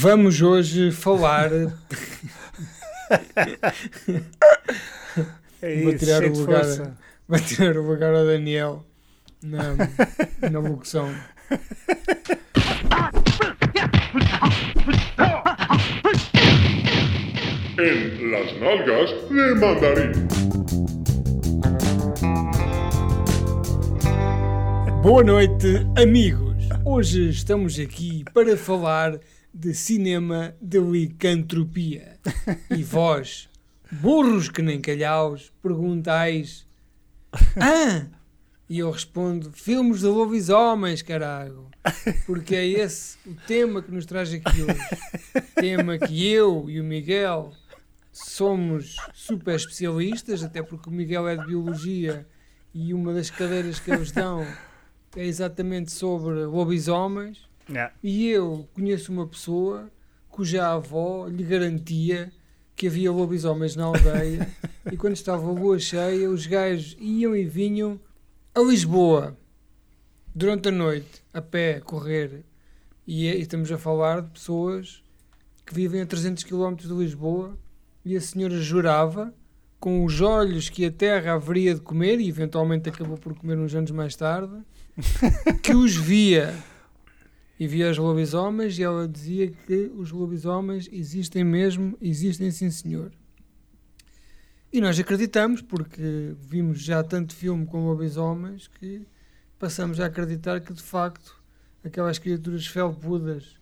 Vamos hoje falar. É Vou isso, tirar cheio o lugar. força. Vai tirar o lugar ao Daniel na, na locução. en las nalgas de mandarín. Boa noite, amigos! Hoje estamos aqui para falar de cinema de licantropia. E vós, burros que nem calhaus, perguntais: Ah! E eu respondo: filmes de lobisomens, caralho! Porque é esse o tema que nos traz aqui hoje. Tema que eu e o Miguel somos super especialistas, até porque o Miguel é de biologia e uma das cadeiras que eles dão é exatamente sobre lobisomens. Yeah. E eu conheço uma pessoa cuja avó lhe garantia que havia lobisomens na aldeia e quando estava a lua cheia, os gajos iam e vinham a Lisboa durante a noite, a pé, a correr. E, é- e estamos a falar de pessoas que vivem a 300 km de Lisboa e a senhora jurava, com os olhos que a terra haveria de comer, e eventualmente acabou por comer uns anos mais tarde, que os via e via os lobisomens e ela dizia que os lobisomens existem mesmo, existem sim senhor. E nós acreditamos porque vimos já tanto filme com lobisomens que passamos a acreditar que de facto aquelas criaturas felpudas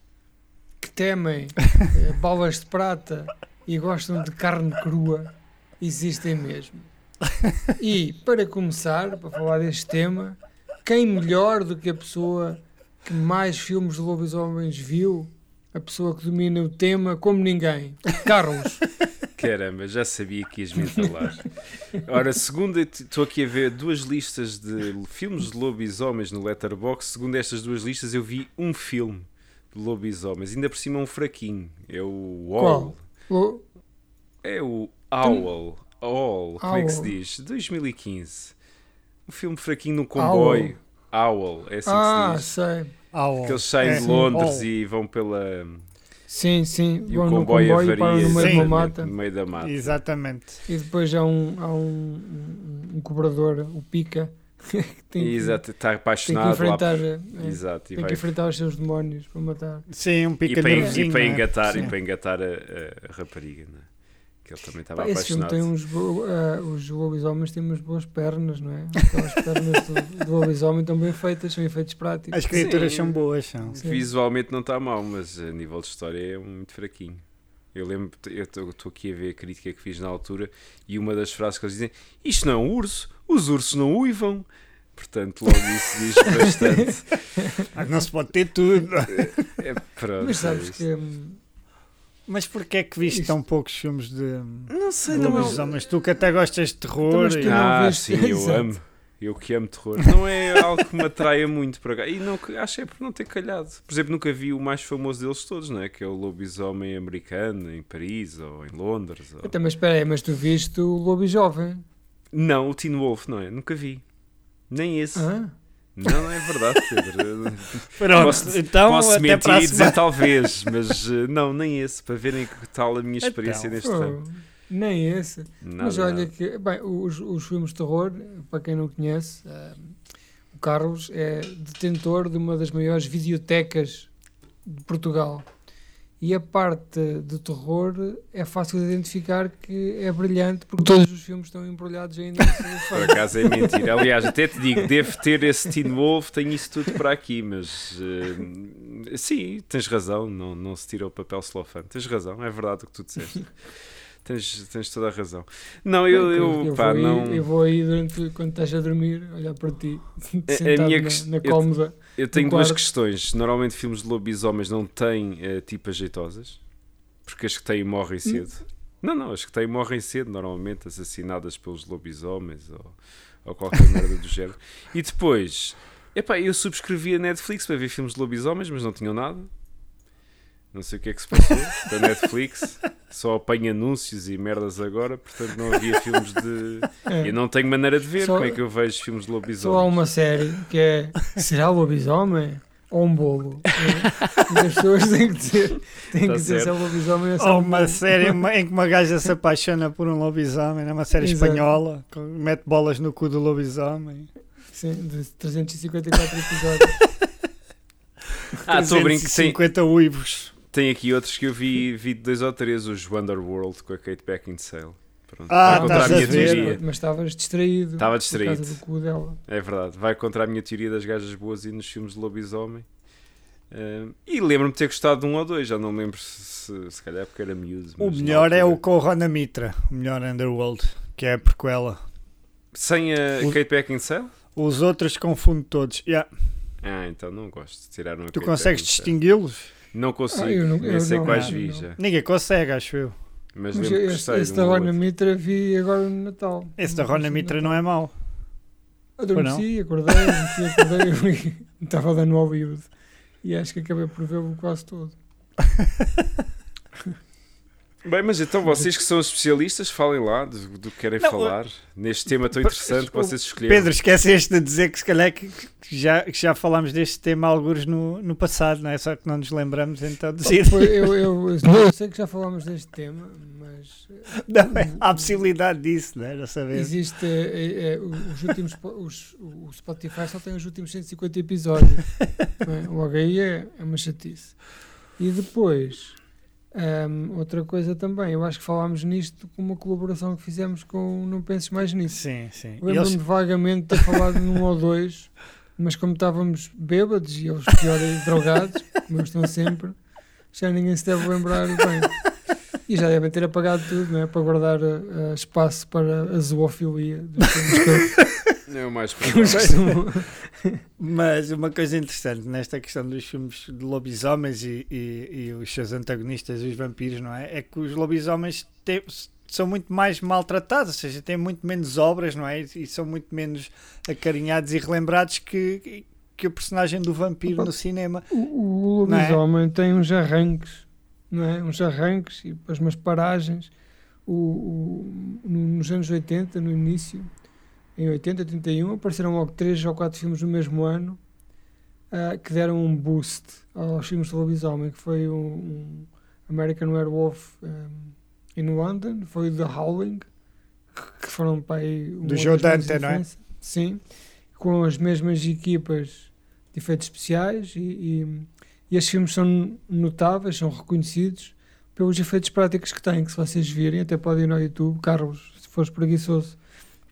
que temem eh, balas de prata e gostam de carne crua existem mesmo. E para começar, para falar deste tema, quem melhor do que a pessoa que mais filmes de lobisomens viu, a pessoa que domina o tema como ninguém, Carlos. Caramba, já sabia que ias me falar. Ora, segundo, estou aqui a ver duas listas de filmes de lobisomens no Letterboxd. Segundo estas duas listas, eu vi um filme de lobisomens, ainda por cima um fraquinho. É o Owl. O- É o Owl. Owl, como é que se diz? 2015. Um filme fraquinho no comboio. Owl, é assim ah, que se diz. sei. Que eles saem É. de Londres Oh. e vão pela. Sim, sim. E Vão o no comboio comboio e param avaria no meio Sim. uma mata. no meio da mata. Exatamente. E depois há um, há um, um, cobrador, o Pica, que tem que, Exato, está tem que apaixonado enfrentar, lá. é, Exato, e tem vai que enfrentar os seus demónios para matar. Sim, um E pica para, e para é? engatar, Sim. e para engatar a, a- a rapariga, não é? Que ele também estava Pá, esse filme apaixonado. tem bo- ah, os lobisomens têm umas boas pernas, não é? Aquelas pernas do, do lobisomem estão bem feitas, são efeitos práticos. As criaturas Sim. são boas, são. Sim. Visualmente não está mal, mas a nível de história é muito fraquinho. Eu lembro, eu estou aqui a ver a crítica que fiz na altura e uma das frases que eles dizem: Isto não é um urso, os ursos não uivam. Portanto, logo isso diz bastante. Mas não se pode ter tudo. É, pronto, Mas é sabes isto. que. Mas porquê é que viste Isto- tão poucos filmes de Não sei, não é. lobisomens? Tu que até gostas de terror. Então, mas e- não- Ah, viste- sim, eu Exato. amo. Eu que amo terror. Não é algo que me atraia muito para cá. E não, acho que é por não ter calhado. Por exemplo, nunca vi o mais famoso deles todos, não é? Que é o lobisomem americano em Paris ou em Londres. ou- Então, mas espera aí, mas tu viste o Lobo Jovem? Não, o Teen Wolf, não é? Nunca vi. Nem esse. Ah? Não, é verdade, Pedro. Pronto, Posso- então Posso até mentir e dizer talvez, mas eh, não, nem esse. Para verem que tal a minha experiência Então, neste Oh, ramo. nem esse. Nada, Mas olha nada. que, bem, os, os filmes de terror, para quem não conhece, ah, o Carlos é detentor de uma das maiores videotecas de Portugal. E a parte de terror é fácil de identificar que é brilhante, porque todos os filmes estão embrulhados ainda Por acaso é mentira. Aliás, até te digo, devo ter esse Teen Wolf, tenho isso tudo para aqui, mas eh, sim, tens razão, não, não se tira o papel celofane. Tens razão, é verdade o que tu disseste. Tens, tens toda a razão. Não, eu, eu, eu, pá, vou não. aí, eu vou aí durante quando estás a dormir, olhar para ti, A- a sentado minha na, na cómoda. Eu tenho no duas questões. Normalmente filmes de lobisomens não têm eh, tipas jeitosas, porque as que têm morrem cedo. Não, não, as que têm morrem cedo, normalmente assassinadas pelos lobisomens ou, ou qualquer merda do género. E depois, epá, eu subscrevi a Netflix para ver filmes de lobisomens, mas não tinham nada. Não sei o que é que se passou da Netflix. Só apanho anúncios e merdas agora, portanto não havia filmes de. É. Eu não tenho maneira de ver Só- como é que eu vejo filmes de Só há uma série que é Será lobisomem? ou um bolo. é? E as pessoas têm que dizer, têm Tá que dizer se é um lobisomem ou se é Ou um uma série em que uma gaja se apaixona por um lobisomem, é uma série Exato. espanhola, que mete bolas no cu do lobisomem. Sim, de 354 episódios. Ah, estou a brincar. Tem, 50 uivos. Tem aqui outros que eu vi, vi dois ou três, os Wonderworld com a Kate Beckinsale. Pronto, Ah, vai contra a estás a minha ver? teoria. Mas estavas distraído. Estava Por distraído. causa do cu dela. É verdade, vai contra a minha teoria das gajas boas e nos filmes de lobisomem. Ah, e lembro-me de ter gostado de um ou dois, já não me lembro se, se, calhar porque era miúdo. O melhor é o com Rona Mitra, o melhor Underworld, que é a prequela. Sem a o- Kate Beckinsale? Os outros confundo todos. Yeah. Ah, então não gosto. Tiraram a Tu Kate consegues distingui-los? Não consigo, Ah, eu não- nem eu sei não- quais não, vi já. Ninguém consegue, acho eu. Mas, Mas lembro que esse, esse da Rona. Mitra vi agora no Natal. Esse da Rona Mitra não é mau. Adormeci, acordei, adormeci, acordei e estava dando Hollywood. E acho que acabei por vê-lo quase todo. Bem, mas então vocês que são especialistas, falem lá do, do que querem Não, falar neste tema tão interessante que vocês escolheram. Pedro, esqueceste de dizer que se calhar que, que já, que já falámos deste tema alguns no, no passado, não é? Só que não nos lembramos então de dizer. Eu, eu, eu sei que já falámos deste tema, mas Não, é, há a possibilidade disso, não é? Não sabemos. existe é, é, os últimos os, o Spotify só tem os últimos 150 episódios. é? Logo aí é, é uma chatice. E depois, hum, outra coisa também, eu acho que falámos nisto com uma colaboração que fizemos com Não Penses Mais Nisso. Sim, sim. Lembro-me eles- vagamente de ter falado num ou dois, mas como estávamos bêbados e eles pior drogados, como eles estão sempre, já ninguém se deve lembrar bem. E já devem ter apagado tudo, não é? Para guardar uh, espaço para a zoofilia dos É o mais. Mas uma coisa interessante nesta questão dos filmes de lobisomens e, e, e os seus antagonistas, os vampiros, não é? É que os lobisomens têm- são muito mais maltratados, ou seja, têm muito menos obras, não é? E são muito menos acarinhados e relembrados que, que o personagem do vampiro no cinema. O, o é? lobisomem tem uns arranques, não é? Uns arranques e depois umas paragens. O, o- no- nos anos 80, no início, em 80, 81, apareceram logo três ou quatro filmes no mesmo ano ah, que deram um boost aos filmes de lobisomem, que foi um, um American Werewolf um, in London, foi o The Howling, que- foram para aí um Do Joe Dante, não é? Sim, com as mesmas equipas de efeitos especiais e, e, e estes filmes são notáveis, são reconhecidos pelos efeitos práticos que têm, que se vocês virem, até podem ir no YouTube, Carlos, se fores preguiçoso,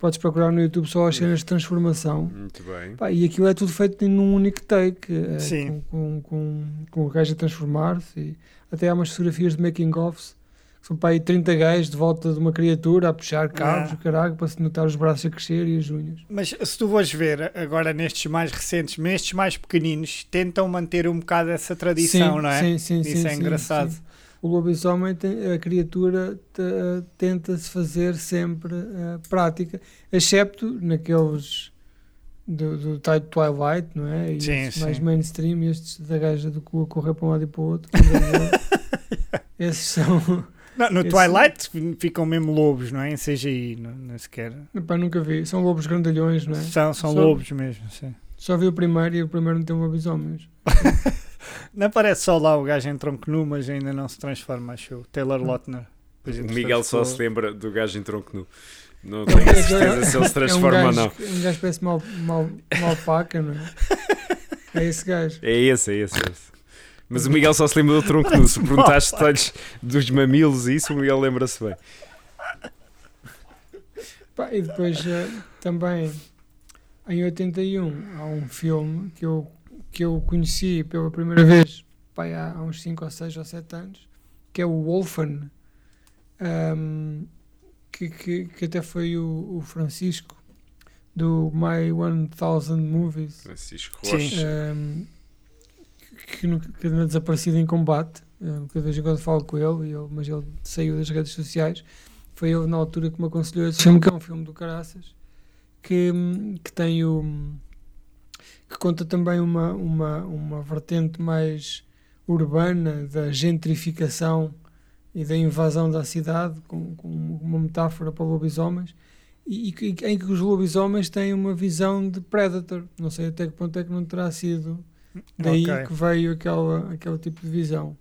podes procurar no YouTube só as cenas de transformação. Muito bem. Pá, e aquilo é tudo feito num único take, eh, Sim. com, com, com, com o gajo a transformar-se. Até há umas fotografias de making-offs, que são para aí 30 gajos de volta de uma criatura a puxar cabos, Ah. caralho, para se notar os braços a crescer e as unhas. Mas se tu vais ver agora nestes mais recentes, nestes mais pequeninos, tentam manter um bocado essa tradição, sim, não é? Sim, sim, Isso sim, é sim, engraçado. sim. O lobisomem, tem- a criatura te- tenta-se fazer sempre eh, prática, excepto naqueles do, do type Twilight, não é? E Sim, estes mais sim. mainstream, estes da gaja do cu a correr para um lado e para o outro. Esses são. Não, no Twilight ficam mesmo lobos, não é? Em CGI, não, não sequer. Epá, nunca vi. São lobos grandalhões, não é? São, são Só- lobos mesmo, sim. Só vi o primeiro e o primeiro não tem lobisomens. Não aparece só lá o gajo em tronco nu, mas ainda não se transforma, acho eu. Taylor Lautner. Depois, O Miguel só se lembra do gajo em tronco nu. Não É um tenho certeza se ele se é transforma um ou gajo, não. É um gajo parece mal, mal, mal paca, não é? É esse gajo. É esse, é esse, é esse. Mas o Miguel só se lembra do tronco nu. Se perguntares detalhes dos mamilos e isso, o Miguel lembra-se bem. Pá, e depois eh, também em 81 há um filme que eu, que eu conheci pela primeira vez pá, há, uns 5 ou 6 ou 7 anos, que é o Wolfen, ahm, que, que, que até foi o, o Francisco do My 1000 Movies. Francisco. Rocha. Um, que, nunca- que anda desaparecido em combate. Um, que de vez em quando falo com ele, e ele, mas ele saiu das redes sociais. Foi ele na altura que me aconselhou esse filme, que é um filme do Caraças, que, que tem o. que conta também uma, uma, uma vertente mais urbana da gentrificação e da invasão da cidade, com, com uma metáfora para lobisomens, e, e em que os lobisomens têm uma visão de Predator. Não sei até que ponto é que não terá sido Daí Ok. que veio aquela, aquele tipo de visão.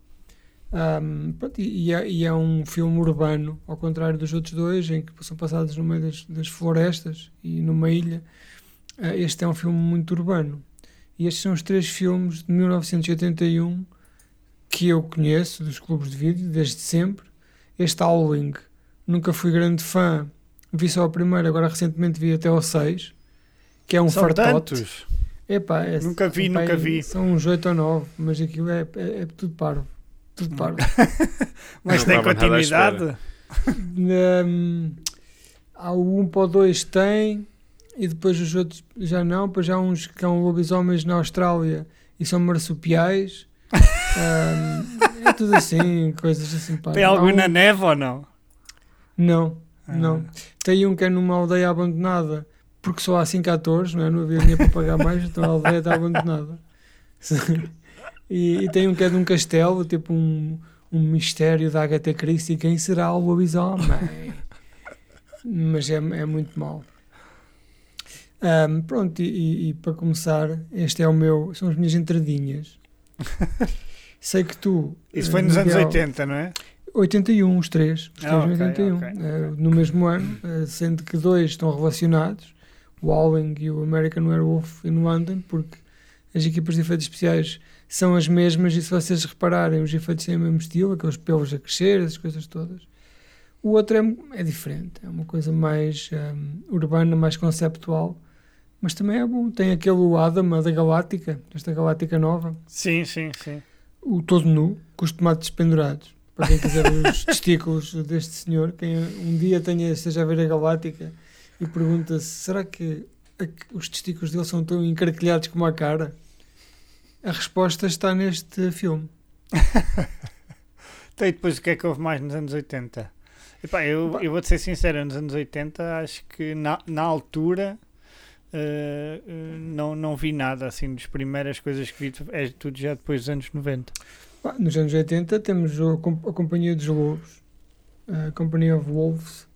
Ahm, pronto, e, e é, e é um filme urbano, ao contrário dos outros dois, em que são passados no meio das, das florestas e numa ilha. Ah, este é um filme muito urbano. E estes são os três filmes de 1981 que eu conheço dos clubes de vídeo desde sempre. Este Howling, nunca fui grande fã, vi só o primeiro, agora recentemente vi até ao 6, que é um São fartote. tantos. Epá, é- Nunca vi, epá, nunca é- vi. São uns 8 ou 9, mas aquilo é, é, é tudo parvo. Tudo parvo. Mas Não tem continuidade. Hum, há o 1 para o 2 tem, e depois os outros já não. Depois há uns que são lobisomens na Austrália e são marsupiais. Hum, é tudo assim, coisas assim. Pá. Tem algo um- na neve ou não? Não, Ah. não. Tem um que é numa aldeia abandonada, porque só há 5 atores, não, é? não havia dinheiro para pagar mais, então a aldeia está abandonada. e, e tem um que é de um castelo, tipo um, um mistério da Agatha Christie, quem será o lobisomem? Mas é, é muito mau. Ahm, pronto, e, e- e para começar, este é o meu, são as minhas entradinhas. Sei que tu. Isso eh, foi nos anos Miguel, 80, não é? 81, os três. Os três Ah, em ok, 81. ok. eh, no mesmo ano, eh, sendo que dois estão relacionados, o Howling e o American Werewolf in London, porque as equipas de efeitos especiais são as mesmas e se vocês repararem, os efeitos têm o mesmo estilo, aqueles pelos a crescer, essas coisas todas. O outro é, é diferente, é uma coisa mais ehm, urbana, mais conceptual, mas também é bom. Tem aquele Adam, a da Galáctica, esta Galáctica nova, Sim, sim, sim. o todo nu, com os tomates pendurados. Para quem quiser ver os testículos deste senhor, quem um dia tenha, esteja a ver a Galáctica e pergunta-se: será que os testículos dele são tão encarquilhados como a cara? A resposta está neste filme. Então, e depois o que é que houve mais nos anos 80? Epá, eu, eu vou-te ser sincero, nos anos 80 acho que na, na altura eh, eh, não, não vi nada assim das primeiras coisas que vi, é tudo já depois dos anos 90. Pá, Nos anos 80 temos o a Companhia dos Lobos, a Company of Wolves,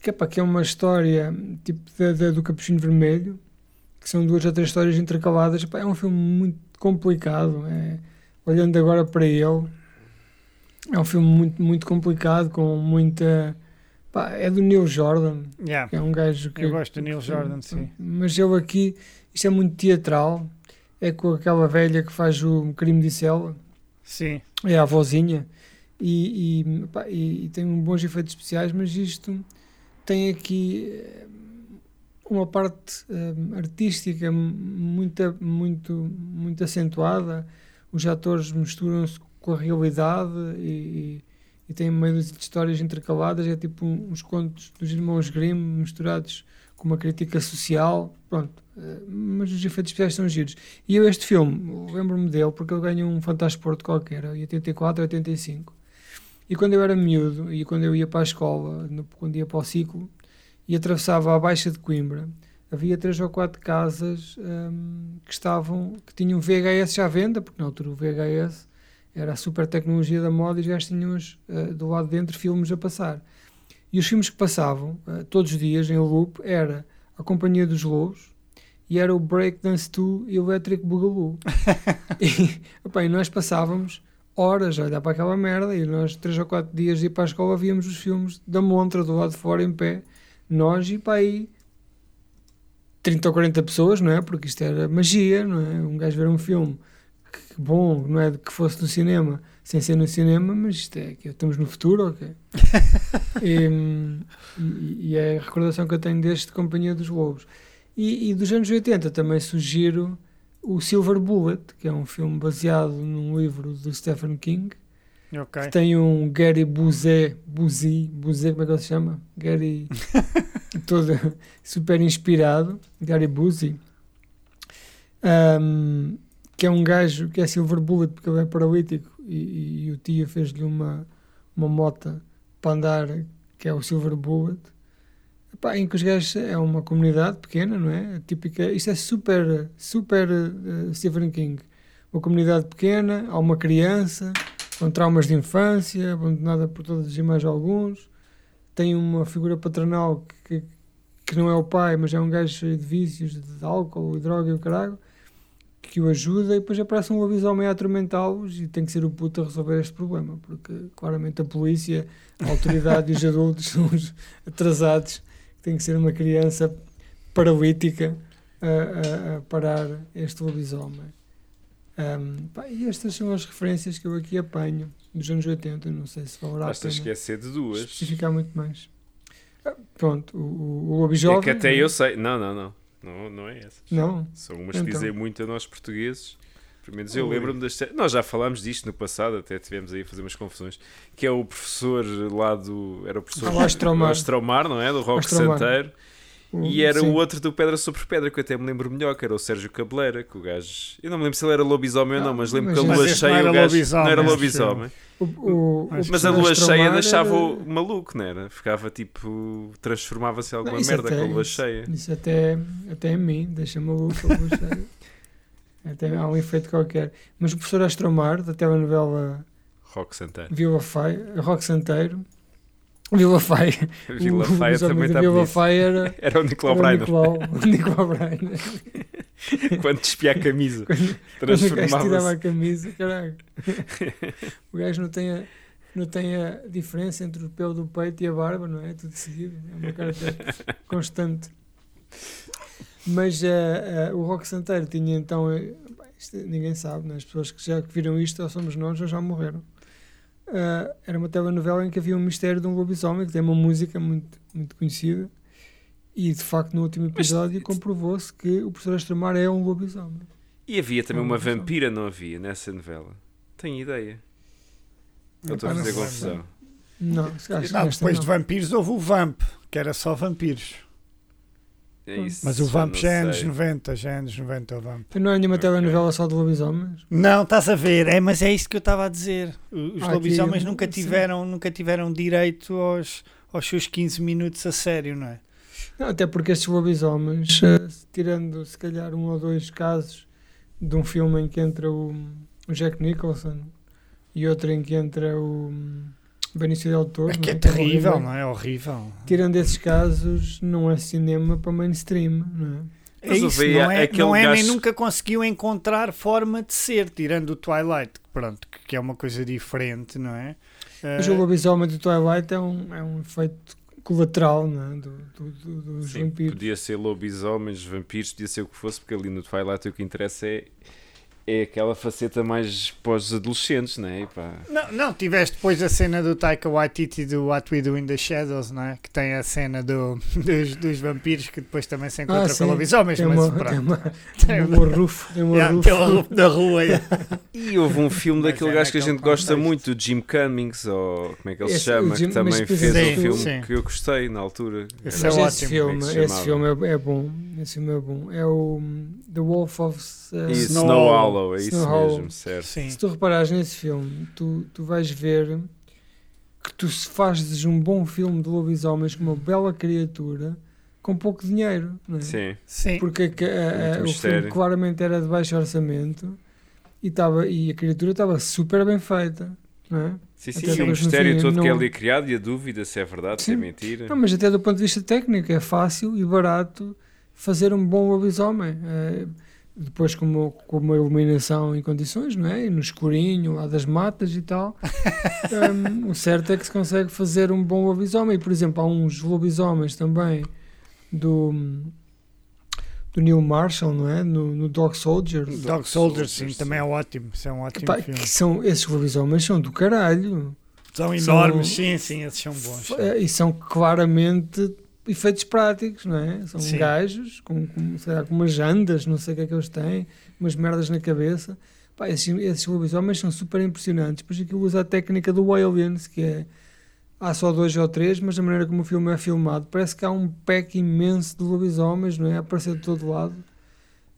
que é, pá, que é uma história tipo da, da- do Capuchinho Vermelho, que são duas ou três histórias intercaladas. É um filme muito complicado. é- olhando agora para ele, é um filme muito, muito complicado, com muita. Pá, é do Neil Jordan, Yeah. é um gajo que. Eu gosto do Neil Jordan, sim. Mas ele aqui, isto é muito teatral. É com aquela velha que faz o crime de cela Sim, é a avózinha e, e, pá, e- e tem bons efeitos especiais, mas isto tem aqui eh, uma parte eh, artística muito, muito, muito acentuada. Os atores misturam-se com a realidade e, e, tem meio de histórias intercaladas. É tipo uns contos dos irmãos Grimm misturados com uma crítica social. Pronto, eh, mas os efeitos especiais são giros. E eu, este filme, lembro-me dele porque ele ganhou um Fantasporto qualquer, em 84, 85. E quando eu era miúdo, e quando eu ia para a escola, no- quando ia para o ciclo, e atravessava a Baixa de Coimbra, havia três ou quatro casas hum, que estavam, que tinham VHS à venda, porque na altura o VHS era a super tecnologia da moda e os gajos tinham eh, do lado de dentro filmes a passar. E os filmes que passavam, eh, todos os dias, em loop, era A Companhia dos Lobos, e era o Breakdance 2 e o Electric Boogaloo. e, opa, e nós passávamos horas a olhar para aquela merda e nós, três ou quatro dias de ir para a escola, víamos os filmes da montra do lado de fora em pé, nós e para aí 30 ou 40 pessoas, não é? Porque isto era magia, não é? Um gajo ver um filme que bom, não é de que fosse no cinema, sem ser no cinema, mas isto é que estamos no futuro, ok? e, hum, e, e é a recordação que eu tenho deste Companhia dos Lobos. E, e dos anos 80 também sugiro o Silver Bullet, que é um filme baseado num livro do Stephen King, ok. que tem um Gary Buzet, Buzi, Buzet, como é que ele se chama? Gary, todo super inspirado, Gary Buzzi, Ahm, que é um gajo que é Silver Bullet porque ele é paralítico e, e o tio fez-lhe uma, uma mota para andar, que é o Silver Bullet. Epá, em que os gajos é uma comunidade pequena, não é? Típica, isto é super, super eh, Stephen King. Uma comunidade pequena, há uma criança com traumas de infância, abandonada por todos e mais alguns. Tem uma figura paternal que, que não é o pai, mas é um gajo cheio de vícios, de álcool e droga e o caralho, que o ajuda e depois aparece um lobisomem a atormentá-los e tem que ser o puto a resolver este problema, porque claramente a polícia, a autoridade e os adultos são os atrasados, tem que ser uma criança paralítica a, a- a parar este lobisomem. Ahm, pá, e estas são as referências que eu aqui apanho dos anos 80, não sei se valerá a Basta pena esquecer de duas. especificar muito mais. Ah, pronto, o, o, o É lobisomem... que até eu sei. Não, não, não. Não, não é essa. Não? São umas que Então. dizem muito a nós portugueses. Pelo menos eu lembro-me das. Nós já falámos disto no passado, até tivemos aí a fazer umas confusões. Que é o professor lá do. Era o professor. O Astromar. não é? Do Rock. Santeiro. O- E era sim. o outro do Pedra sobre Pedra, que eu até me lembro melhor, que era o Sérgio Cabeleira, que o gajo. Eu não me lembro se ele era lobisomem ou não, Ah, mas lembro mas que a lua cheia não era o gajo. lobisomem, não era lobisomem. O, o, o Mas a lua cheia deixava-o era- maluco, não era? Ficava tipo. transformava-se em alguma Não, merda até- com a lua isso- cheia. Isso até, até a mim, deixa-me maluco. a lua cheia. até há um efeito qualquer. Mas o professor Astromar, da telenovela Rock Santeiro. Vila Faia, Rock Santeiro, Vila Faia, Vila o Faia também está Vila. Faia era, Era o Nicolau era o Breiner. Nicolau, o Nicolau Breiner. Quando despia a camisa, Quando o tirava a transformava-se. camisa, caralho. O gajo não tem a, não tem a diferença entre o pelo do peito e a barba, não é? Tudo seguido. É uma característica constante. Mas eh, eh, o Rock Santeiro tinha então. eh, isto ninguém sabe, né? as pessoas que já viram isto, ou somos nós, ou já morreram. Eh, era uma telenovela em que havia um mistério de um lobisomem que tem uma música muito, muito conhecida. E de facto, no último episódio, comprovou-se que o professor Astromar é um lobisomem. E havia também Não, uma sabe. vampira, não havia, nessa novela? Tenho ideia. Ou estou a fazer confusão. Não, Não, nesta depois não. de vampiros houve o Vamp, que era só vampiros. É isso, Mas o Vamp já é anos sei. 90, já é anos 90 o Vamp. Então não é nenhuma Ok. telenovela só de lobisomens? Não, estás a ver, é, mas é isto que eu estava a dizer. Os Ah, lobisomens aqui, nunca sim. tiveram, nunca tiveram direito aos, aos seus 15 minutos a sério, não é? Não, até porque estes lobisomens, eh, tirando se calhar um ou dois casos de um filme em que entra o, o Jack Nicholson e outro em que entra o Benício Del Toro, É que é terrível, horrível. não é? Horrível. Tirando esses casos, não é cinema para mainstream, não é? É Mas isso, não é, aquele não é nem gajo- nunca conseguiu encontrar forma de ser, tirando o Twilight, que pronto, que- que é uma coisa diferente, não é? Mas Eh, o lobisomem do Twilight é um, é um efeito colateral não é? do, do, do- dos Sim, vampiros. podia ser lobisomens, vampiros, podia ser o que fosse, porque ali no Twilight o que interessa é, é aquela faceta mais pós-adolescentes, não é? Pá, Não, não, tiveste depois a cena do Taika Waititi do What We Do in the Shadows, não é? Que tem a cena do, dos, dos vampiros que depois também se encontra Ah, com sim. lobisomens, Tem mas uma, pronto. tem uma, Tem tem uma roof, tem uma Yeah, roof. pela roupa da rua. E houve um filme Mas daquele é gajo que a gente gosta contexto. muito, do Jim Cummings, ou como é que ele se Esse- chama, o Jim- que também mas, fez exemplo, um filme sim. que eu gostei na altura. Esse é Mas esse ótimo, filme, é se esse filme é, é bom. Esse filme é bom. É o The Wolf of uh, Snow Snow, Hollow. Hollow, é isso Snow Hollow. mesmo, certo. Sim. Se tu reparares nesse filme, tu, tu vais ver que tu se fazes um bom filme de lobisomens com uma bela criatura com pouco dinheiro. Não é? Sim, Sim. Porque a- a- a- o mistério. filme claramente era de baixo orçamento e, tava, e a criatura estava super bem feita. Não é? sim, sim. Até E o mistério fim, todo que é não- ali criado e a dúvida se é verdade, se é Sim. mentira. Não, mas até do ponto de vista técnico é fácil e barato fazer um bom lobisomem. É, depois com uma, com uma iluminação em condições, não é? E no escurinho, lá das matas e tal. Hum, o certo é que se consegue fazer um bom lobisomem. E, por exemplo, há uns lobisomens também do, do Neil Marshall, não é? No, no Dog Soldier. Dog Soldiers, sim, Soldiers, também sim. é ótimo. Isso é um ótimo Epá, filme. que são, esses lobisomens são do caralho. São são- enormes, sim, sim, esses são bons. sim. Eh, E são claramente efeitos práticos, não é? São Sim. gajos com, com, sei lá, com umas andas, não sei o que é que eles têm, umas merdas na cabeça. Pá, esses, esses lobisomens são super impressionantes. Depois aquilo usa a técnica do Aliens, que é há só dois ou três, mas a maneira como o filme é filmado, parece que há um pack imenso de lobisomens, não é? A aparecer de todo lado.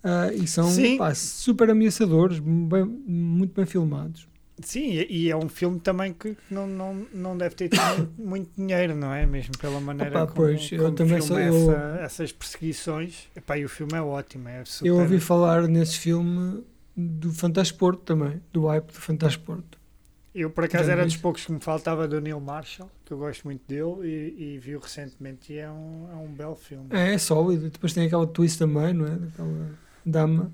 Ah, e são pá, super ameaçadores, bem- muito bem filmados. Sim, e é um filme também que não, não, não deve ter tido muito, dinheiro, não é? Mesmo pela maneira Opa, como, pois, eu como também filma sou- essa- essas perseguições. Epá, e o filme é ótimo, é super... Eu ouvi falar nesse filme do Fantasporto também, do hype do Fantasporto. Eu, por acaso, Já era dos poucos que me faltava do Neil Marshall, que eu gosto muito dele, e, e vi-o recentemente e é um, é um belo filme. É, é sólido. Depois tem aquela twist também, não é? Daquela dama.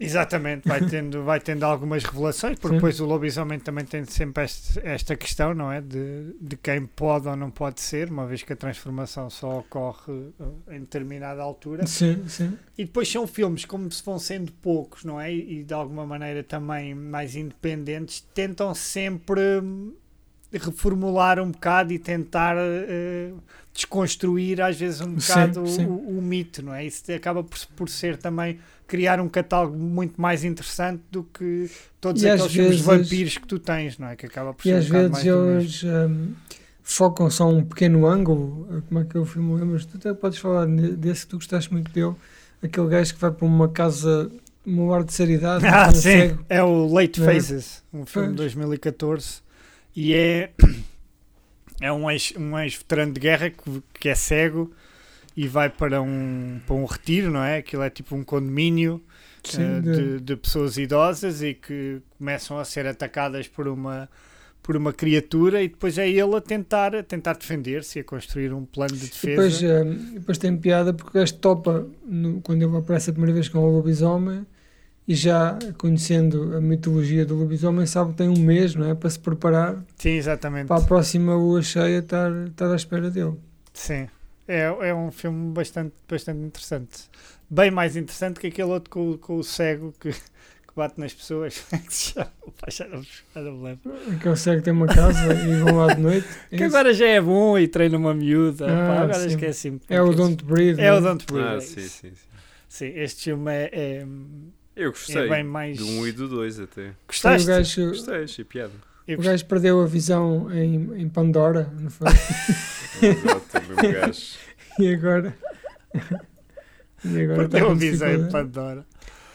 Exatamente, vai tendo, vai tendo algumas revelações, porque Sim. depois o lobisomem também tem sempre este- esta questão, não é? De, de quem pode ou não pode ser, uma vez que a transformação só ocorre uh, em determinada altura. Sim, sim. E depois são filmes, como se vão sendo poucos, não é? E, de alguma maneira também mais independentes, tentam sempre hum, reformular um bocado e tentar eh, desconstruir às vezes um Sim, bocado o- sim. O, o mito, não é? Isso acaba por, por ser também criar um catálogo muito mais interessante do que todos E aqueles vezes- vampiros que tu tens, não é? Que acaba por E ser um às vezes eles hum, focam só um pequeno ângulo. eh, Como é que é o filme? Lembras? Tu até podes falar desse que tu gostaste muito dele. Aquele gajo que vai para uma casa, um ar de seriedade. Ah, um sim, cego. é o Late é? Phases, um filme de Pois. 2014 e é, é um ex- um ex-veterano de guerra que, que é cego e vai para um, para um retiro, não é? Aquilo é tipo um condomínio Sim, eh, de- de, pessoas idosas e que começam a ser atacadas por uma por uma criatura e depois é ele a tentar, a tentar defender-se e a construir um plano de E defesa. depois, hum, depois tem piada porque o gajo topa no- quando ele aparece a primeira vez com o lobisomem e já conhecendo a mitologia do lobisomem sabe que tem um mês não é, para se preparar Sim, exatamente. para a próxima lua cheia estar, estar à espera dele. Sim, é, é um filme bastante, bastante interessante. Bem mais interessante que aquele outro com, o- com o cego que, que bate nas pessoas. É que se chama? Pá, já, não, já não me lembro. Aquele cego tem uma casa e vão lá de noite. Que agora já é bom e treina uma miúda. Ah, Pá, agora esqueci-me. É o Don't Breathe. É o não Don't Breathe. Ah, é sim, sim, sim. Sim, este filme é, é, Eu é gostei. bem mais. Do 1 um e do 2 até. O Gostaste? gajo, Gostei, achei piada. Eu o gajo perdeu a visão em, em Pandora, não foi? Exato, gajo. E agora. e agora Porque está eu com avisei dificuldade. Pandora.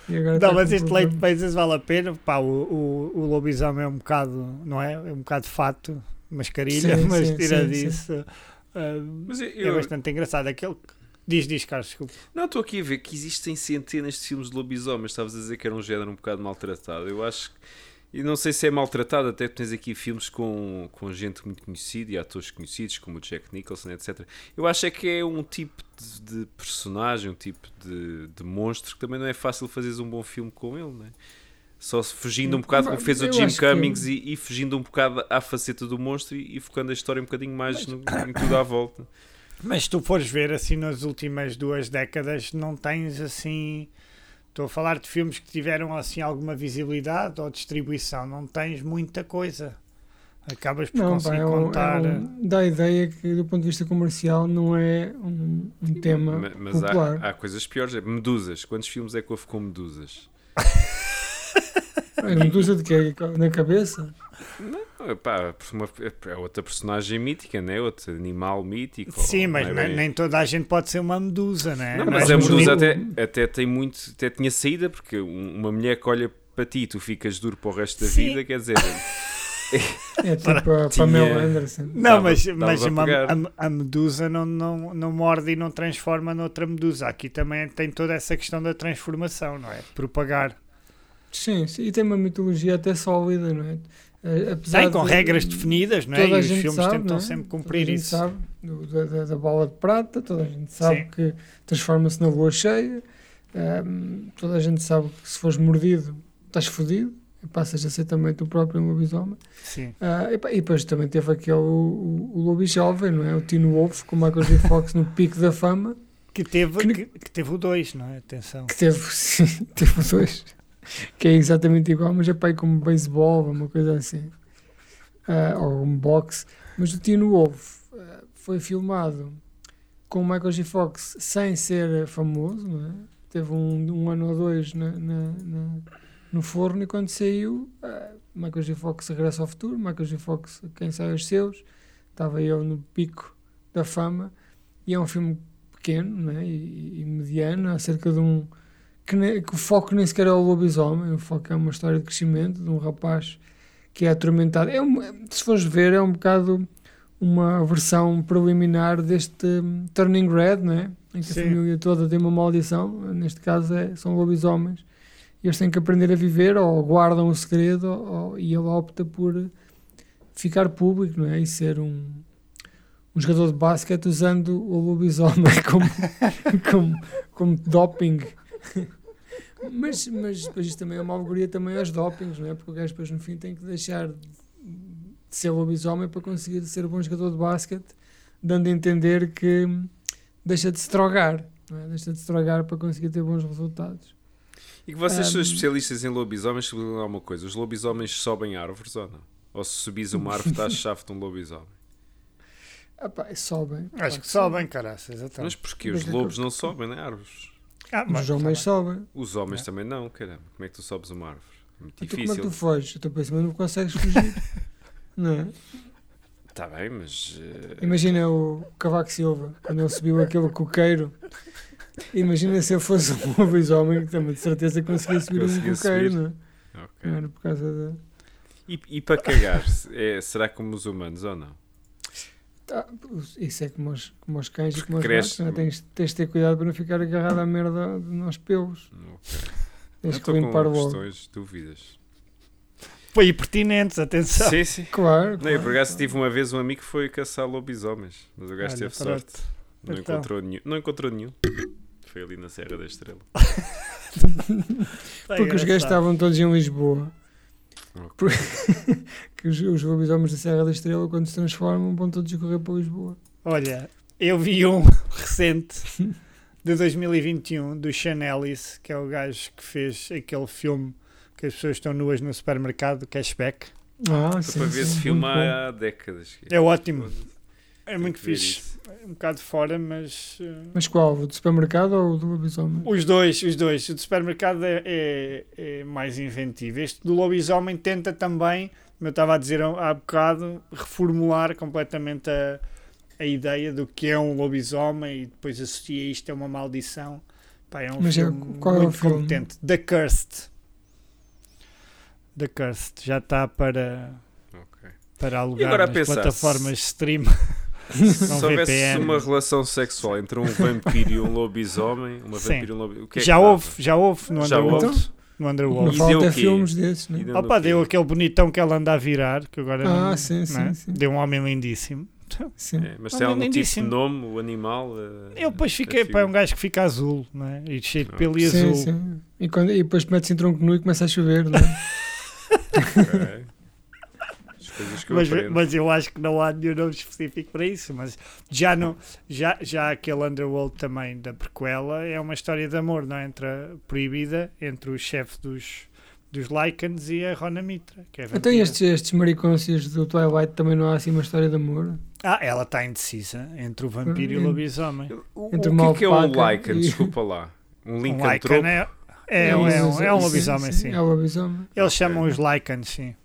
E agora Não, está mas este Late problema. Phases vale a pena. Pá, o, o, o lobisomem é um bocado, não é? É um bocado fato, mascarilha, Sim, mas sim, tira sim, disso. ah, Mas eu, é bastante engraçado. Aquele que- Diz, diz, Carlos, desculpa. não estou aqui a ver que existem centenas de filmes de lobisomens. Estavas a dizer que era um género um bocado maltratado. Eu acho que. E não sei se é maltratado, até tens aqui filmes com, com gente muito conhecida e atores conhecidos, como o Jack Nicholson, etc. Eu acho é que é um tipo de, de personagem, um tipo de, de monstro que também não é fácil fazeres um bom filme com ele, não é? Só fugindo um bocado como fez o Jim acho que- Cummings e, e fugindo um bocado à faceta do monstro e, e focando a história um bocadinho mais no- em tudo à volta. Mas se tu fores ver assim nas últimas duas décadas, não tens assim. Estou a falar de filmes que tiveram assim alguma visibilidade ou distribuição, não tens muita coisa. Acabas por Não, conseguir pá, é um, contar. é um- dá a ideia que, do ponto de vista comercial, não é um, um tema Ma- Mas popular. há, há coisas piores. é Medusas. Quantos filmes é que houve com medusas? É medusa de quê? Na cabeça? Não, pá, uma- é outra personagem mítica, né? Outro animal mítico. Sim, ou- mas não é nem, bem- nem toda a gente pode ser uma medusa, né? Não, Não mas é a medusa até, até tem muito. Até tinha saída, porque um- uma mulher que olha para ti e tu ficas duro para o resto da Sim. vida, quer dizer. É tipo a Tinha- Pamela Anderson. Não, Dava- mas, mas uma- a, a medusa não, não, não morde e não transforma noutra medusa. Aqui também tem toda essa questão da transformação, não é? Propagar. Sim, sim, e tem uma mitologia até sólida, não é? Eh, Apesar Tem com de- regras definidas, não é? E os filmes sabe, tentam é? sempre Toda a cumprir gente isso. sabe do- da, da- bola de prata, toda a gente sabe Sim. que transforma-se na lua cheia, ahm, toda a gente sabe que se fores mordido estás fodido, e passas a ser também tu próprio um lobisomem. Sim. Ah, e, e depois também teve aquele o, o, o Jovem, não é? O Tino Wolf com o Michael J. Fox no pico da fama, Que teve, Que- que, que teve o 2, não é? Atenção. que teve, sim, teve os dois, que é exatamente igual, mas é pai como beisebol, uma coisa assim, Ah, ou um boxe. Mas o Tino Wolf ah, foi filmado com o Michael J. Fox sem ser famoso, é? Teve um, um ano ou dois na, na- na- no forno e quando saiu, ah, Michael J. Fox regressa ao futuro, Michael J. Fox, quem sai os seus, estava eu no pico da fama e é um filme pequeno é? e, e mediano, acerca de um que, ne- que o foco nem sequer é o lobisomem, o foco é uma história de crescimento de um rapaz que é atormentado. É um, se fores ver, é um bocado uma versão preliminar deste hum, Turning Red, não é? em que Sim. a família toda tem uma maldição, neste caso é, são lobisomens, e eles têm que aprender a viver, ou guardam o segredo, ou, e ele opta por ficar público não é? e ser um, um jogador de basquete usando o lobisomem como, como, como doping. Mas, mas depois isto também é uma alegoria também aos dopings, não é? Porque o gajo depois no fim tem que deixar de ser lobisomem para conseguir ser bom jogador de basquete, dando a entender que deixa de se drogar, não é? Deixa de se drogar para conseguir ter bons resultados. E que vocês são Ahm. especialistas em lobisomens, explicam lá uma coisa: os lobisomens sobem árvores ou não? Ou se subis uma árvore, está a chave de um lobisomem? Ah pá, sobem. Acho que sobem, caraças. Então. Mas porquê? Mas Os lobos não sobem, nem árvores. Ah, Os tá homens bem. sobem. Os homens É. também não, caramba. Como é que tu sobes uma árvore? É muito Então como é que difícil. tu foges? Tu para cima não consegues fugir. não é? Está bem, mas. eh, Imagina o Cavaco Silva, quando ele subiu aquele coqueiro. Imagina se eu fosse um lobisomem, que também de certeza conseguia subir Conseguia um coqueiro, subir. não é? ok. Era por causa da. E, e para cagar, é, será como os humanos ou não? Tá, isso é como os, como os cães e como os Cresce- gatos, não é? tens, tens de ter cuidado para não ficar agarrado à merda nós pelos. Ok. Tens que limpar com logo. questões, dúvidas. Foi pertinentes, atenção. Sim, sim. Claro. Não, claro, eu por acaso claro. tive uma vez um amigo que foi caçar lobisomens, mas o gajo teve sorte. Não Então. encontrou nenhum. Não encontrou nenhum. Foi ali na Serra da Estrela. Porque os gajos estavam todos em Lisboa. Ok. Que os, os lobisomens da Serra da Estrela, quando se transformam, vão todos correr para Lisboa. Olha, eu vi um recente de 2021 do Sean Ellis, que é o gajo que fez aquele filme que as pessoas estão nuas no supermercado, Cashback. Ah, Estou sim. para ver sim, esse filme há décadas. É ótimo, é muito fixe. isso. É um bocado fora, mas uh, Mas qual? O do supermercado ou o do lobisomem? os dois, os dois. O do supermercado é, é- é mais inventivo. Este do lobisomem tenta também, como eu estava a dizer há bocado, reformular completamente a, a ideia do que é um lobisomem e depois associa isto a uma maldição. Pá, é um Mas é- filme é o muito filme? competente. The Cursed. The Cursed. Já está para, Ok. para alugar agora a nas pensar, plataformas de stream. Se houvesse VPN. uma relação sexual entre um vampiro e um lobisomem, uma Sim. vampiro e um lobisomem, o que é já houve, já houve no Já Underworld. houve? No Não Underworld. E falta deu filmes desses, né? Deu Opa, no deu aquele bonitão que ela anda a virar, que agora Ah, não, sim, não sim, é? sim. Deu um homem lindíssimo. Sim. É, mas tem algum tipo nome, o animal? eh, Eu depois fiquei, pá, é um gajo que fica azul, não é? E cheio de Ah. pelo e Sim, azul. sim. E, quando, e depois mete-se em tronco nu e começa a chover, não é? Ok. As coisas que eu Mas, aprendo. mas eu acho que não há nenhum nome específico para isso. Mas já, não, já, já aquele Underworld também da prequela é uma história de amor, não é? Entre a proibida entre o chefe dos, dos Lycans e a Rona Mitra. Que é Então estes, estes maricôncios do Twilight também não há assim uma história de amor? Ah, ela está indecisa entre o vampiro e o Hum. lobisomem. O, Entre o uma que é que é um alpaca Lycan? e- Desculpa lá. Um Um? Lycan é, é, é, um, é um lobisomem, sim. É um lobisomem. Eles Ok. chamam os Lycans, sim.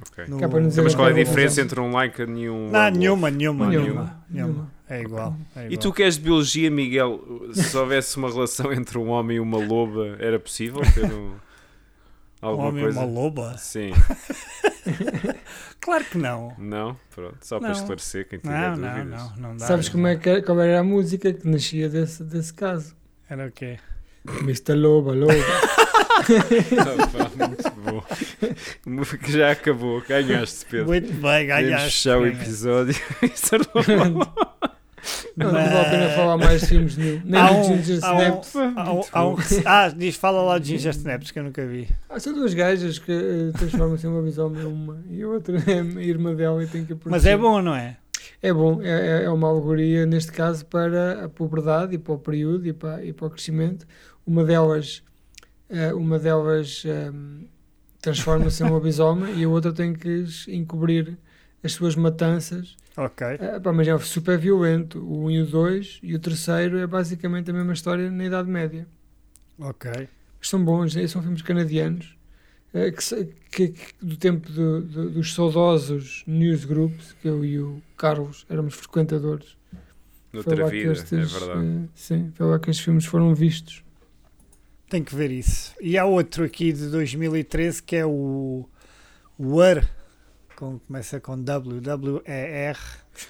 Ok. No- para não Então, mas qual é a um diferença entre um Lycan e um Não, nenhuma, nenhuma, Nenhuma. nenhuma, nenhuma. É igual. é E igual. tu que és de biologia, Miguel, se houvesse uma relação entre um homem e uma loba, era possível ter um, Um alguma homem e coisa? uma loba? Sim, Claro que não. não? Pronto, só para Não. esclarecer quem tiver Não, não, dúvidas. não, não dá. Sabes como é que era- qual era a música que nascia desse, desse caso? Era o quê? Mr. Loba, Loba. Ah, muito bom. Já acabou, ganhaste, Pedro. Muito bem, ganhaste. fechar o episódio. Era bom. Não, não vale a pena falar mais de filmes nenhum. Nem Há do um- Ginger há um- Snaps. há um- há um Ah, diz, fala lá de Ginger Snaps que eu nunca vi. Ah, são duas gajas que eh, transformam-se em uma lobisomem uma e a outra é a irmã dela e tem que Mas é bom, não é? É bom, é, é uma alegoria neste caso para a puberdade e para o período e para, e para o crescimento. Uma delas, eh, uma delas ehm, transforma-se em um lobisomem e a outra tem que encobrir as suas matanças. Ok. Eh, pá, mas é super violento. O 1 e o 2 e o terceiro é basicamente a mesma história na Idade Média. Ok. São bons, eh, são filmes canadianos. eh, que, que- que do tempo do- do- dos saudosos newsgroups, que eu e o Carlos éramos frequentadores. Foi Noutra lá que vida, estes, é verdade. eh, sim, foi lá que estes filmes foram vistos. Tem que ver isso. E há outro aqui de 2013 que é o War. Com, começa com W, W-E-R.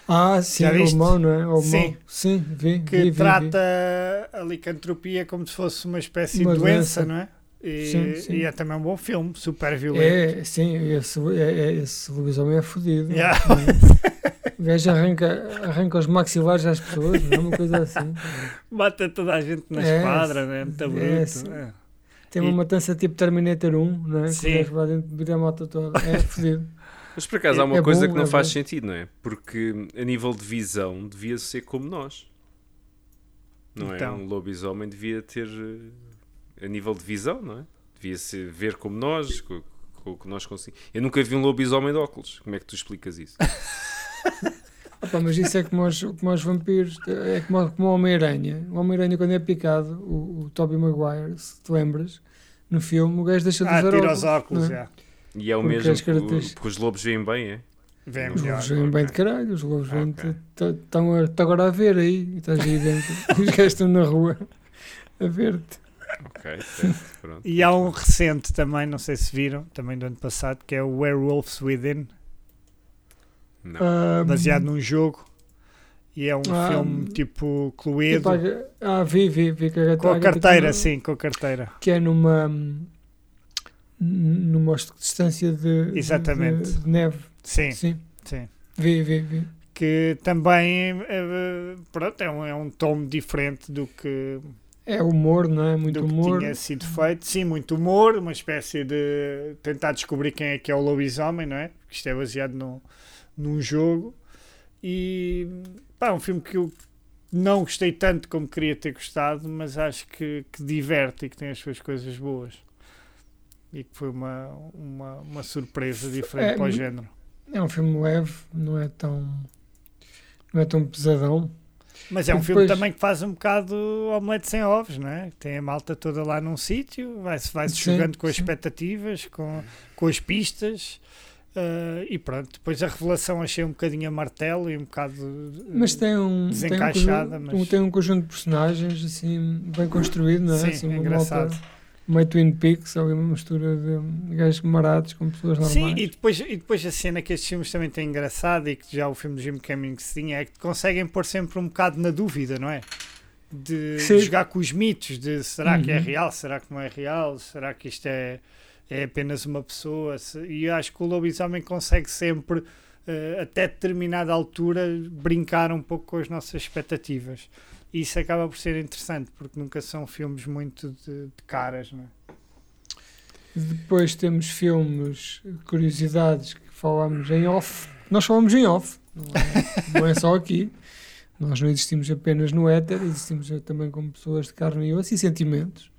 Ah, sim, Já o viste? Mão, não é? O Sim. Sim, vi. Que vi, vi, trata a licantropia como se fosse uma espécie Uma de doença, doença. não é? E, Sim, sim. e é também um bom filme, super vi. violento. É, sim, esse, é, é, esse lobisomem é fodido. Yeah. O gajo arranca, arranca os maxilares às pessoas, não é uma coisa assim. Mata toda a gente na É, esquadra, né? Muito é, bruto. é. Tem uma E- matança tipo Terminator 1, não é? Sim. Que o gajo vai dentro de a moto toda. É fodido. Mas por acaso há uma É coisa bom, que não é faz bom. sentido, não é? Porque a nível de visão devia ser como nós. Não Então. é? Um lobisomem devia ter eh, a nível de visão, não é? Devia ser ver como nós, com, com o que nós conseguimos. Eu nunca vi um lobisomem de óculos. Como é que tu explicas isso? Opa, mas isso é como os, como os vampiros, é como, como o Homem-Aranha. O Homem-Aranha, quando é picado, o, o Tobey Maguire, se te lembras, no filme, o gajo deixa de Ah, usar tira os óculos. óculos, é? já. E é o Porque mesmo características- porque os lobos veem bem, é? Vem Os melhor. lobos vêm bem de caralho, os lobos vêm estão agora a ver aí, estás aí dentro, os gajos estão na rua a ver-te. Ok, certo, pronto. E há um recente também, não sei se viram, também do ano passado, que é o Werewolves Within, Não. Ah, baseado num jogo. E é um Ah, filme tipo Cluedo. tipo, ah, vi, vi, vi que a Com a carteira, sim, com a carteira. Que é numa hum, numa distância de, Exatamente. de, de neve. Sim, Sim, sim. vi, vi, vi. Que também eh, pronto, é, um, é um tom diferente do que, É humor, não é? Muito do que humor. tinha sido feito. Sim, muito humor, uma espécie de tentar descobrir quem é que é o lobisomem, não é? Porque isto é baseado num, num jogo. E pá, é um filme que eu não gostei tanto como queria ter gostado, mas acho que, que diverte e que tem as suas coisas boas. E que foi uma, uma, uma surpresa diferente É, para o género. É um filme leve, não é tão não é tão pesadão. Mas é um E filme depois- também que faz um bocado omelete sem ovos, não é? Tem a malta toda lá num sítio, vai-se vai -se Sim, jogando com as sim. expectativas, com, com as pistas. Eh, e pronto, depois a revelação achei um bocadinho a martelo e um bocado eh, Mas tem um, tem um, Desencaixada, mas- tem um conjunto de personagens assim bem construído, não é? Sim, assim, uma engraçado. malta meio Twin Peaks, ali uma mistura de gajos marados com pessoas normais. Sim, e depois, e depois a cena que estes filmes também têm engraçada e que já o filme do Jim Cummings tinha é que conseguem pôr sempre um bocado na dúvida, não é? De, jogar com os mitos, de será que é Uhum. real, será que não é real, será que isto é, é apenas uma pessoa? Se- E acho que o lobisomem consegue sempre, eh, até determinada altura, brincar um pouco com as nossas expectativas. E isso acaba por ser interessante, porque nunca são filmes muito de, de caras, não é? Depois temos filmes, curiosidades que falamos em off. Nós falamos em off, não é, não é só aqui. Nós não existimos apenas no éter, existimos também como pessoas de carne e osso e sentimentos.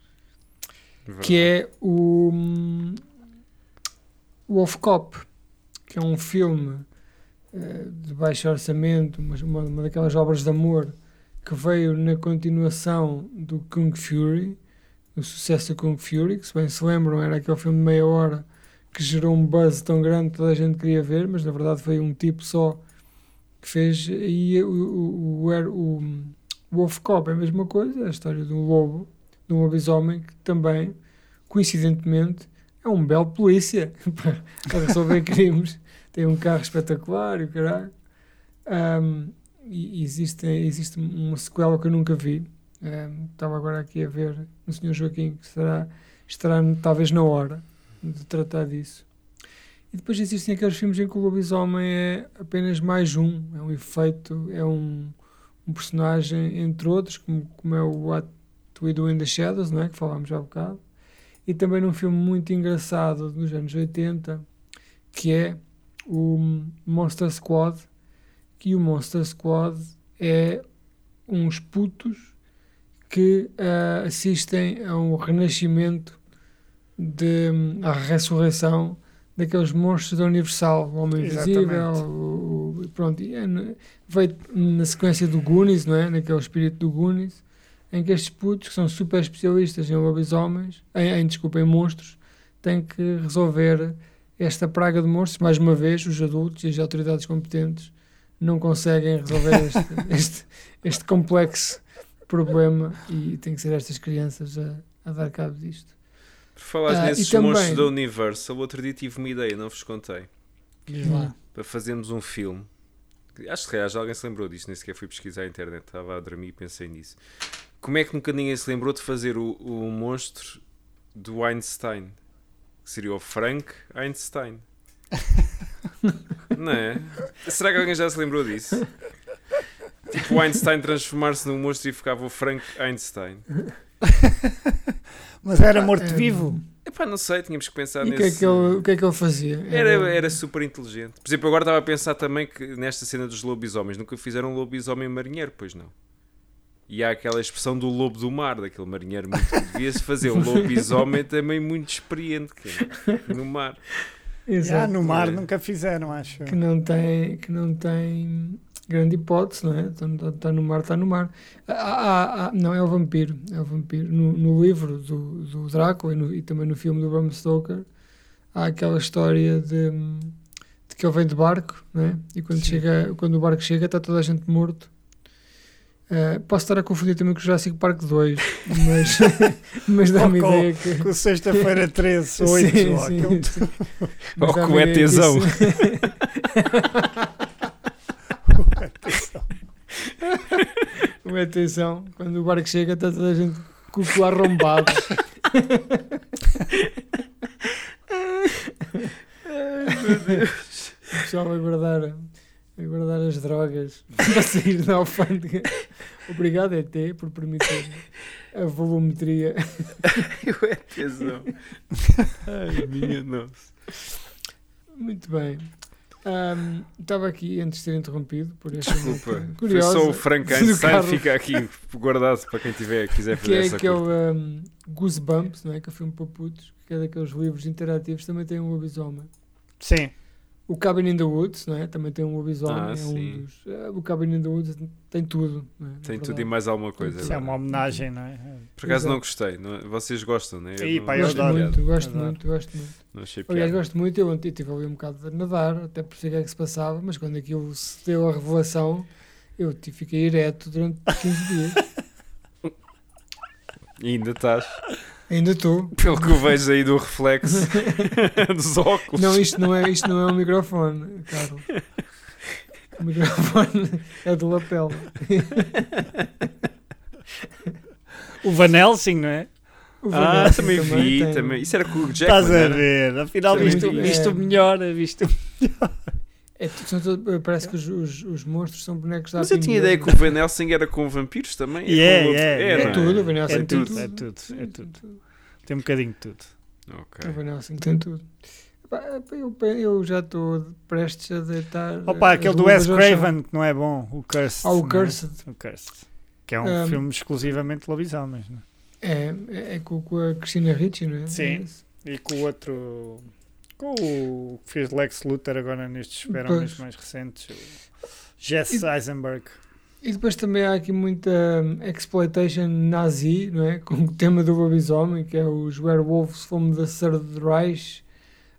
Que é o, Off Cop, que é um filme eh, de baixo orçamento, uma, uma daquelas obras de amor que veio na continuação do Kung Fury, o sucesso do Kung Fury, que se bem se lembram era aquele filme de meia hora que gerou um buzz tão grande que toda a gente queria ver, mas na verdade foi um tipo só que fez e o, o, o, o, o Wolf Cop é a mesma coisa, é a história de um lobo, um lobisomem que também, coincidentemente, é um belo polícia para, resolver crimes. Tem um carro espetacular e o caralho. Um, e existe, existe uma sequela que eu nunca vi. Um, estava agora aqui a ver no Sr. Joaquim que será, estará talvez na hora de tratar disso. E depois existem aqueles filmes em que o lobisomem é apenas mais um, é um efeito, é um, um personagem, entre outros, como, como é o What We Do in the Shadows, não é? que falámos já há bocado, e também num filme muito engraçado dos anos 80, que é o Monster Squad, que o Monster Squad é uns putos que uh, assistem a um renascimento, de, à ressurreição daqueles monstros da Universal, o Homem Invisível, o, o, pronto, e é, veio na sequência do Goonies, não é? Naquele espírito do Goonies, em que estes putos, que são super especialistas em lobisomens, em, em desculpa, em monstros, têm que resolver esta praga de monstros. Mais uma vez, os adultos e as autoridades competentes não conseguem resolver este, este, este complexo problema e tem que ser estas crianças a, a dar cabo disto. Por falar Ah, nesses também- monstros da Universal, outro dia tive uma ideia, não vos contei. Para fazermos um filme. Acho que alguém se lembrou disto, nem sequer fui pesquisar na internet, estava a dormir e pensei nisso. Como é que nunca ninguém se lembrou de fazer o, o monstro do Einstein? Que seria o Frank Einstein. Não é? Será que alguém já se lembrou disso? Tipo o Einstein transformar-se num monstro e ficava o Frank Einstein. Mas era morto-vivo. Epá, não sei, tínhamos que pensar E o nesse... que, é que ele, o que é que ele fazia? Era, era super inteligente. Por exemplo, agora estava a pensar também que nesta cena dos lobisomens nunca fizeram um lobisomem marinheiro, pois não. E há aquela expressão do lobo do mar, daquele marinheiro muito que devia-se fazer um lobisomem também muito experiente que é, no mar. Já Exato. no mar É. nunca fizeram, acho. que não tem que não tem grande hipótese, não é? Está, está no mar, está no mar. Ah, ah, ah, não, é o vampiro, é o vampiro. No, no livro do, do Drácula e, no- e também no filme do Bram Stoker há aquela história de, de que ele vem de barco, não é? E quando, Sim. chega, quando o barco chega está toda a gente morto. Ah, posso estar a confundir também com o Jurassic Park 2, mas, mas dá-me com- ideia que... Com sexta-feira 13, 8, Sim, ou sim, aquele- sim. Ou com dá-me o ideia que ETzão. isso- Uma atenção, quando o barco chega está toda a gente com o cu arrombado. O pessoal vai guardar, vai guardar as drogas para sair da alfândega. Obrigado, ET, por permitir a volumetria. Eu é tesão. Ai, minha nossa. Muito bem. Ahm, Estava aqui antes de ser interrompido por esta Desculpa, nota foi curiosa só o Frankenstein fica aqui guardado para quem tiver, quiser que fazer é essa aquele curta. um, Goosebumps, não é? Que é o filme para putos, que é daqueles livros interativos, também tem um lobisomem. Sim. O Cabin in the Woods, não é? Também tem um lobisomem. Ah, é um sim. dos, eh, o Cabin in the Woods tem tudo. Não é? Na Tem tudo verdade. e mais alguma coisa. Isso é uma homenagem, não é? Por acaso Exato. não gostei. não- vocês gostam, né? Ih, não, pá, eu Gosto adoro. muito, gosto Adoro. muito, gosto muito. não achei Aliás, gosto muito. Eu ontem estive ali um bocado a nadar, até por saber o que é que se passava, mas quando aquilo se deu a revelação, eu tive- fiquei ereto durante 15 dias. E ainda estás. Ainda estou. Pelo que vejo aí do reflexo dos óculos. Não, isto não é, isto não é um microfone, Carlos. O microfone é do lapel. O Van Helsing, não é? O Ah, Vanessa também vi. tem- Também. Isso era com o Jackman. Estás a ver? Afinal, Também visto, vi. visto É. melhor. Visto... É, tu- são todo- parece que os, os, os monstros são bonecos da Mas eu tinha ideia que o Van Helsing era com vampiros também. É, com o- é, É não tudo, o Van É Helsing tem tudo, tudo. é tudo, é tudo. Tem um bocadinho de tudo. Ok. O Van Helsing tem tudo. Eu, eu já estou prestes a deitar. Opa, eh, aquele as do Wes. Craven, que não é bom. O Cursed. Ah, o é? Cursed. O Cursed. Que é um Um, filme exclusivamente de lobisomens, não é? É, é, é com, com a Cristina Ricci, não é? Sim. É. E com o outro. O que fez Lex Luthor agora nestes Pois. mais recentes. O Jesse E- Eisenberg. E depois também há aqui muita hum, exploitation nazi, não é? Com o tema do lobisomem, que é os werewolves from the Third Reich.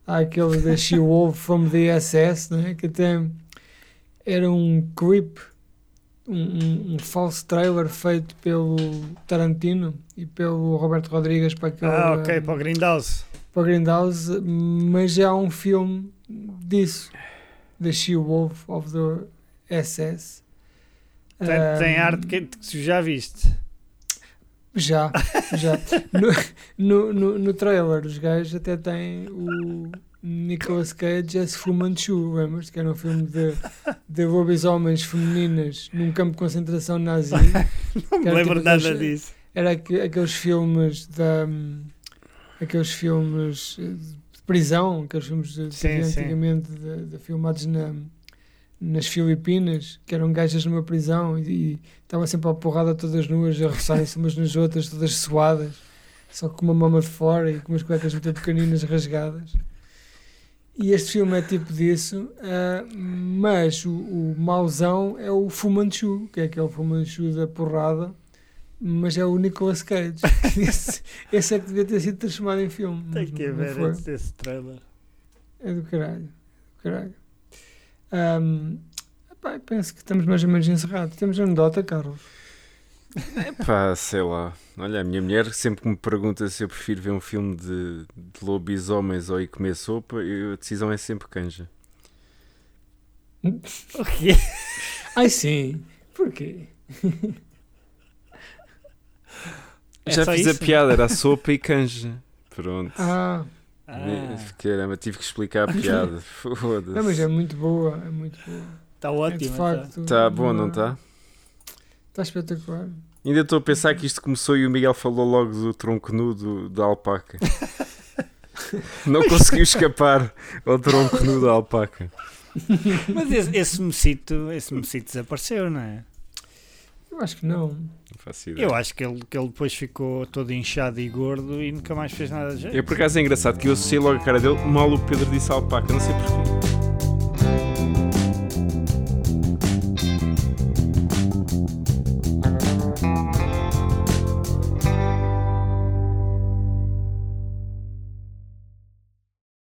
Há aquele da She-Wolf from the SS, não é? Que até era um clip, um, um, um falso trailer feito pelo Tarantino e pelo Roberto Rodrigues para aquele... Ah, ok, hum, para o Grindhouse. Para Grindhouse, mas já há um filme disso, da She-Wolf of the SS. Tem, tem Um, arte que, que tu já viste. Já, já. No, no, no, no trailer, os gajos até têm o Nicolas Cage as Fu Manchu, lembras? Que era um filme de, de lobisomens femininas num campo de concentração nazi. Não me lembro tipo nada disso. Era aqu- aqueles filmes da. hum, aqueles filmes eh, de prisão, aqueles filmes de, Sim, antigamente de, de filmados na, nas Filipinas, que eram gajas numa prisão e, e estavam sempre à porrada todas nuas, a roçarem-se umas nas outras, todas suadas, só com uma mama de fora e com umas cuecas muito pequeninas rasgadas. E este filme é tipo disso, ah, mas o, o mauzão é o Fu Manchu, que é aquele Fu Manchu da porrada, mas é o Nicolas Cage. esse, esse é que devia ter sido transformado em filme. Tem mas que não ver foi. antes desse trailer. É do caralho. Do caralho. Ahm, epá, penso que estamos mais ou menos encerrados. Temos anedota, Carlos. Pá, sei lá. Olha, a minha mulher sempre que me pergunta se eu prefiro ver um filme de, de lobisomens ou ir comer sopa, eu- a decisão é sempre canja. O quê? Ai sim. Porquê? É Já fiz a isso? piada, era sopa e canja. Pronto. Ah, Ah, Caramba, tive que explicar a piada. Foda-se. não, mas é muito boa. É muito boa. Está É ótimo. tá. facto. Tá bom, não está? Está espetacular. Ainda estou a pensar que isto começou e o Miguel falou logo do tronco nu do- da alpaca. Não conseguiu escapar ao tronco nu da alpaca. Mas esse, esse mocito, esse mocito desapareceu, não é? Eu acho que não. Faço ideia. Eu acho que ele, que ele depois ficou todo inchado e gordo e nunca mais fez nada de jeito. É por acaso é engraçado que eu associei logo a cara dele, mal o Pedro disse alpaca, não sei porquê.